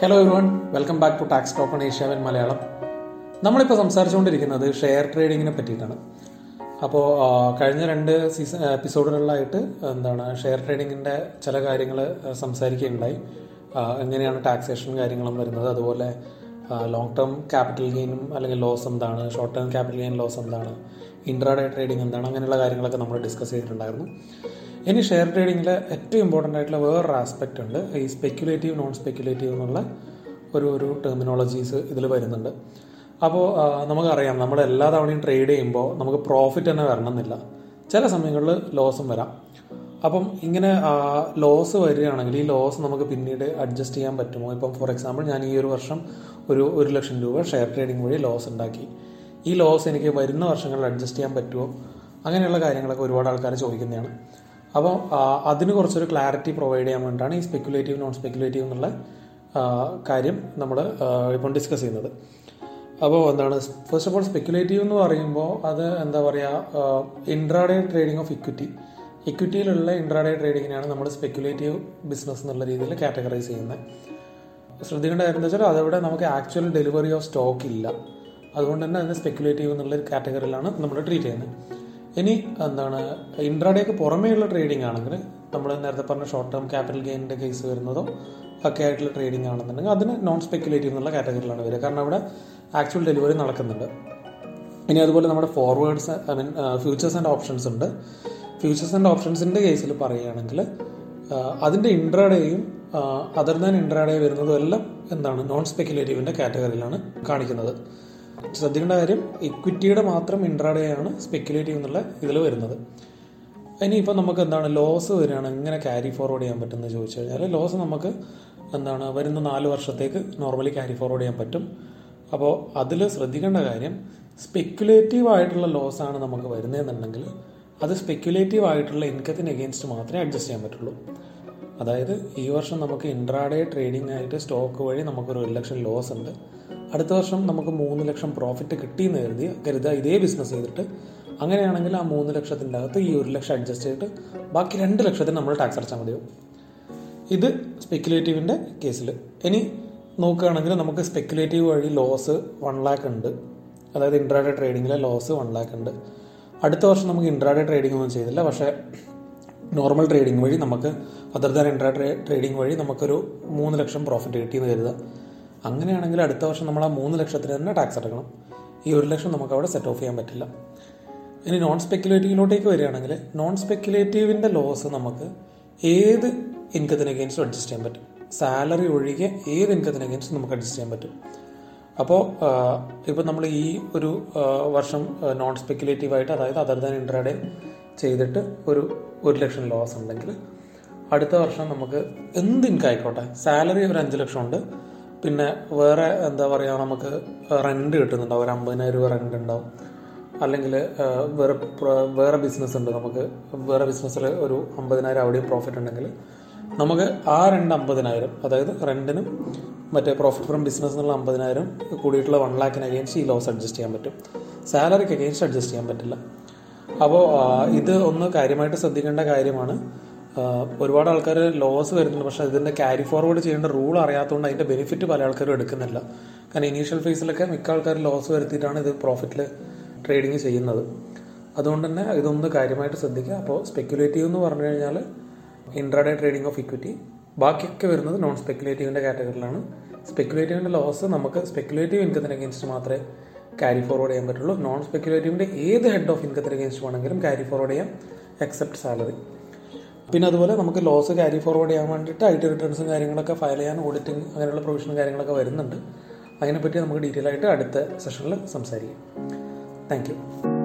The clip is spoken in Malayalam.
Hello everyone welcome back to tax token ഏഷ്യാവൻ Malayalam നമ്മളിപ്പോൾ സംസാരിച്ചുകൊണ്ടിരിക്കുന്നത് ഷെയർ ട്രേഡിങ്ങിനെ പറ്റിയിട്ടാണ്. അപ്പോൾ കഴിഞ്ഞ രണ്ട് സീസൺ എപ്പിസോഡുകളിലായിട്ട് എന്താണ് ഷെയർ ട്രേഡിങ്ങിന്റെ ചില കാര്യങ്ങൾ സംസാരിക്കുകയുണ്ടായി. എങ്ങനെയാണ് ടാക്സേഷൻ കാര്യങ്ങളും വരുന്നത്? അതുപോലെ ലോങ് ടേം ക്യാപിറ്റൽ ഗെയിനും അല്ലെങ്കിൽ ലോസ് എന്താണ് short term capital gain loss എന്താണ് ഇൻട്രാഡേ ട്രേഡിംഗ് എന്താണ് അങ്ങനെയുള്ള കാര്യങ്ങളൊക്കെ നമ്മൾ ഡിസ്കസ് ചെയ്തിട്ടുണ്ടായിരുന്നു. ഇനി ഷെയർ ട്രേഡിങ്ങിൽ ഏറ്റവും ഇമ്പോർട്ടന്റ് ആയിട്ടുള്ള വേറൊരു ആസ്പെക്റ്റ് ഉണ്ട്. ഈ സ്പെക്യുലേറ്റീവ് നോൺ സ്പെക്യുലേറ്റീവ് എന്നുള്ള ഒരു ഒരു ടെർമിനോളജീസ് ഇതിൽ വരുന്നുണ്ട്. അപ്പോൾ നമുക്കറിയാം നമ്മൾ എല്ലാ തവണയും ട്രേഡ് ചെയ്യുമ്പോൾ നമുക്ക് പ്രോഫിറ്റ് തന്നെ വരണമെന്നില്ല. ചില സമയങ്ങളിൽ ലോസും വരാം. അപ്പം ഇങ്ങനെ ലോസ് വരികയാണെങ്കിൽ ഈ ലോസ് നമുക്ക് പിന്നീട് അഡ്ജസ്റ്റ് ചെയ്യാൻ പറ്റുമോ? ഇപ്പം ഫോർ എക്സാമ്പിൾ ഞാൻ ഈ ഒരു വർഷം ഒരു ഒരു ലക്ഷം രൂപ ഷെയർ ട്രേഡിംഗ് വഴി ലോസ് ഉണ്ടാക്കി. ഈ ലോസ് എനിക്ക് വരുന്ന വർഷങ്ങളിൽ അഡ്ജസ്റ്റ് ചെയ്യാൻ പറ്റുമോ? അങ്ങനെയുള്ള കാര്യങ്ങളൊക്കെ ഒരുപാട് ആൾക്കാർ ചോദിക്കുന്നതാണ്. അപ്പോൾ അതിന് കുറച്ചൊരു ക്ലാരിറ്റി പ്രൊവൈഡ് ചെയ്യാൻ വേണ്ടിയിട്ടാണ് ഈ സ്പെക്കുലേറ്റീവ് നോൺ സ്പെക്കുലേറ്റീവ് എന്നുള്ള കാര്യം നമ്മൾ ഇപ്പം ഡിസ്കസ് ചെയ്യുന്നത്. അപ്പോൾ എന്താണ് ഫസ്റ്റ് ഓഫ് ഓൾ സ്പെക്കുലേറ്റീവ് എന്ന് പറയുമ്പോൾ അത് എന്താ പറയുക ഇൻട്രാഡേ ട്രേഡിംഗ് ഓഫ് ഇക്വിറ്റി ഇക്വിറ്റിയിലുള്ള ഇൻട്രാഡേ ട്രേഡിങ്ങിനാണ് നമ്മൾ സ്പെക്കുലേറ്റീവ് ബിസിനസ് എന്നുള്ള രീതിയിൽ കാറ്റഗറൈസ് ചെയ്യുന്നത്. ശ്രദ്ധിക്കേണ്ട കാര്യം എന്താ വെച്ചാൽ അതവിടെ നമുക്ക് ആക്ച്വൽ ഡെലിവറി ഓഫ് സ്റ്റോക്ക് ഇല്ല. അതുകൊണ്ട് തന്നെ അതിന് സ്പെക്കുലേറ്റീവ് എന്നുള്ള കാറ്റഗറിയിലാണ് നമ്മൾ ട്രീറ്റ് ചെയ്യുന്നത്. ഇനി എന്താണ് ഇൻട്രാഡേക്ക് പുറമേയുള്ള ട്രേഡിംഗ് ആണെങ്കിൽ നമ്മൾ നേരത്തെ പറഞ്ഞ ഷോർട്ട് ടേം ക്യാപിറ്റൽ ഗെയിനിന്റെ കേസ് വരുന്നതോ ഒക്കെ ആയിട്ടുള്ള ട്രേഡിംഗ് ആണെന്നുണ്ടെങ്കിൽ അതിന് നോൺ സ്പെക്യുലേറ്റീവ് എന്നുള്ള കാറ്റഗറിയിലാണ് വരിക. കാരണം അവിടെ ആക്ച്വൽ ഡെലിവറി നടക്കുന്നുണ്ട്. ഇനി അതുപോലെ നമ്മുടെ forwards I mean futures and options ഉണ്ട്. ഫ്യൂച്ചേഴ്സ് ആൻഡ് ഓപ്ഷൻസിന്റെ കേസിൽ പറയുകയാണെങ്കിൽ അതിന്റെ ഇൻട്രാഡേയും അതർ ദാൻ ഇൻട്രാഡേ വരുന്നതും എല്ലാം എന്താണ് നോൺ സ്പെക്യുലേറ്റീവിന്റെ കാറ്റഗറിയിലാണ് കാണിക്കുന്നത്. ശ്രദ്ധിക്കേണ്ട കാര്യം ഇക്വിറ്റിയുടെ മാത്രം ഇൻട്രാഡേ ആണ് സ്പെക്കുലേറ്റീവ് എന്നുള്ള ഇതിൽ വരുന്നത്. ഇനിയിപ്പോൾ നമുക്ക് എന്താണ് ലോസ് വരികയാണ് എങ്ങനെ ക്യാരി ഫോർവേഡ് ചെയ്യാൻ പറ്റുമെന്ന് ചോദിച്ചു കഴിഞ്ഞാൽ ലോസ് നമുക്ക് എന്താണ് വരുന്ന നാല് വർഷത്തേക്ക് നോർമലി ക്യാരി ഫോർവേഡ് ചെയ്യാൻ പറ്റും. അപ്പോൾ അതിൽ ശ്രദ്ധിക്കേണ്ട കാര്യം സ്പെക്കുലേറ്റീവ് ആയിട്ടുള്ള ലോസ് ആണ് നമുക്ക് വരുന്നതെന്നുണ്ടെങ്കിൽ അത് സ്പെക്കുലേറ്റീവ് ആയിട്ടുള്ള ഇൻകത്തിന് എഗെയിൻസ്റ്റ് മാത്രമേ അഡ്ജസ്റ്റ് ചെയ്യാൻ പറ്റുള്ളൂ. അതായത് ഈ വർഷം നമുക്ക് ഇൻട്രാഡേ ട്രേഡിംഗ് ആയിട്ട് സ്റ്റോക്ക് വഴി നമുക്കൊരു ഒരു ലക്ഷം ലോസ് ഉണ്ട്. അടുത്ത വർഷം നമുക്ക് മൂന്ന് ലക്ഷം പ്രോഫിറ്റ് കിട്ടിയെന്ന് കരുതി കരുതുക ഇതേ ബിസിനസ് ചെയ്തിട്ട്. അങ്ങനെയാണെങ്കിൽ ആ മൂന്ന് ലക്ഷത്തിന്റെ അകത്ത് ഈ ഒരു ലക്ഷം അഡ്ജസ്റ്റ് ചെയ്തിട്ട് ബാക്കി രണ്ട് ലക്ഷത്തിന് നമ്മൾ ടാക്സ് അടച്ചാൽ മതിയാവും. ഇത് സ്പെക്കുലേറ്റീവിന്റെ കേസിൽ ഇനി നോക്കുകയാണെങ്കിൽ നമുക്ക് സ്പെക്കുലേറ്റീവ് വഴി ലോസ് വൺ ലാക്ക് ഉണ്ട്. അതായത് ഇൻട്രാഡേ ട്രേഡിങ്ങിലെ ലോസ് വൺ ലാക്ക് ഉണ്ട്. അടുത്ത വർഷം നമുക്ക് ഇൻട്രാഡേ ട്രേഡിംഗ് ഒന്നും ചെയ്തില്ല. പക്ഷേ നോർമൽ ട്രേഡിംഗ് വഴി നമുക്ക് അതർ ദാൻ ഇൻട്രാ ട്രേഡിംഗ് വഴി നമുക്കൊരു മൂന്ന് ലക്ഷം പ്രോഫിറ്റ് കിട്ടിയെന്ന് കരുതുക അങ്ങനെയാണെങ്കിൽ അടുത്ത വർഷം നമ്മൾ ആ മൂന്ന് ലക്ഷത്തിന് തന്നെ ടാക്സ് അടക്കണം. ഈ ഒരു ലക്ഷം നമുക്ക് അവിടെ സെറ്റ് ഓഫ് ചെയ്യാൻ പറ്റില്ല. ഇനി നോൺ സ്പെക്കുലേറ്റീവിലോട്ടേക്ക് വരികയാണെങ്കിൽ നോൺ സ്പെക്കുലേറ്റീവിന്റെ ലോസ് നമുക്ക് ഏത് ഇൻകത്തിന് അഗേൻസ്റ്റും അഡ്ജസ്റ്റ് ചെയ്യാൻ പറ്റും. സാലറി ഒഴികെ ഏത് ഇൻകത്തിന് അഗേൻസ്റ്റും നമുക്ക് അഡ്ജസ്റ്റ് ചെയ്യാൻ പറ്റും. അപ്പോൾ ഇപ്പം നമ്മൾ ഈ ഒരു വർഷം നോൺ സ്പെക്കുലേറ്റീവ് ആയിട്ട് അതായത് അതർ ദാൻ ഇൻട്രാഡേ ചെയ്തിട്ട് ഒരു ഒരു ലക്ഷം ലോസ് ഉണ്ടെങ്കിൽ അടുത്ത വർഷം നമുക്ക് എന്ത് ഇൻകം ആയിക്കോട്ടെ? സാലറി ഒരു അഞ്ച് ലക്ഷം ഉണ്ട്. പിന്നെ വേറെ എന്താ പറയുക നമുക്ക് റെന്റ് കിട്ടുന്നുണ്ടാവും ഒരു അമ്പതിനായിരം രൂപ റെന്റ് ഉണ്ടാവും. അല്ലെങ്കിൽ വേറെ വേറെ ബിസിനസ് ഉണ്ട് നമുക്ക്. വേറെ ബിസിനസ്സിൽ ഒരു അമ്പതിനായിരം അവിടെയും പ്രോഫിറ്റ് ഉണ്ടെങ്കിൽ നമുക്ക് ആ രണ്ട് അമ്പതിനായിരം അതായത് റെന്റിനും മറ്റേ പ്രോഫിറ്റ് ഫ്രം ബിസിനസ് എന്നുള്ള അമ്പതിനായിരം കൂടിയിട്ടുള്ള വൺ ലാക്കിന് അഗേൻസ്റ്റ് ഈ ലോസ് അഡ്ജസ്റ്റ് ചെയ്യാൻ പറ്റും. സാലറിക്ക് അഗേൻസ്റ്റ് അഡ്ജസ്റ്റ് ചെയ്യാൻ പറ്റില്ല. അപ്പോൾ ഇത് ഒന്ന് കാര്യമായിട്ട് ശ്രദ്ധിക്കേണ്ട കാര്യമാണ്. ഒരുപാട് ആൾക്കാർ ലോസ് വരുന്നുണ്ട്. പക്ഷെ ഇതിന്റെ ക്യാരി ഫോർവേഡ് ചെയ്യേണ്ട റൂൾ അറിയാത്തതുകൊണ്ട് അതിന്റെ ബെനിഫിറ്റ് പല ആൾക്കാരും എടുക്കുന്നില്ല. കാരണം ഇനീഷ്യൽ ഫേസിലൊക്കെ മിക്ക ആൾക്കാരും ലോസ് വരുത്തിയിട്ടാണ് ഇത് പ്രോഫിറ്റിൽ ട്രേഡിങ് ചെയ്യുന്നത്. അതുകൊണ്ട് തന്നെ ഇതൊന്ന് കാര്യമായിട്ട് ശ്രദ്ധിക്കുക. അപ്പോൾ സ്പെക്കുലേറ്റീവ് എന്ന് പറഞ്ഞു കഴിഞ്ഞാൽ ഇൻട്രാഡേ ട്രേഡിംഗ് ഓഫ് ഇക്വിറ്റി ബാക്കിയൊക്കെ വരുന്നത് നോൺ സ്പെക്കുലേറ്റീവിന്റെ കാറ്റഗറിയിലാണ് സ്പെക്കുലേറ്റീവിന്റെ ലോസ് നമുക്ക് സ്പെക്കുലേറ്റീവ് ഇൻകത്തിന് അഗേൻസ്റ്റ് മാത്രമേ ക്യാരി ഫോർവേഡ് ചെയ്യാൻ പറ്റുള്ളൂ. നോൺ സ്പെക്കുലേറ്റീവിന്റെ ഏത് ഹെഡ് ഓഫ് ഇൻകത്തിന് അഗേൻസ്റ്റ് വേണമെങ്കിലും ക്യാരി ഫോർവേഡ് ചെയ്യാം എക്സെപ്റ്റ് സാലറി പിന്നെ അതുപോലെ നമുക്ക് ലോസ് ക്യാരി ഫോർവേഡ് ചെയ്യാൻ വേണ്ടിയിട്ട് ഐ ടി റിട്ടേൺസും കാര്യങ്ങളൊക്കെ ഫയൽ ചെയ്യാൻ ഓഡിറ്റിംഗ് അങ്ങനെയുള്ള പ്രൊവിഷനും കാര്യങ്ങളൊക്കെ വരുന്നുണ്ട്. അതിനെപ്പറ്റി നമുക്ക് ഡീറ്റെയിൽ ആയിട്ട് അടുത്ത സെഷനിൽ സംസാരിക്കാം. താങ്ക്